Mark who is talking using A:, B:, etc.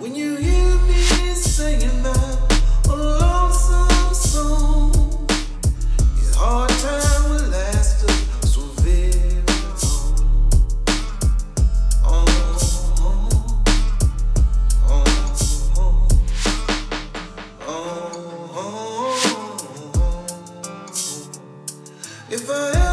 A: When you hear me singing that lonesome song, it's hard time will last us so very long. Oh, oh, oh, if I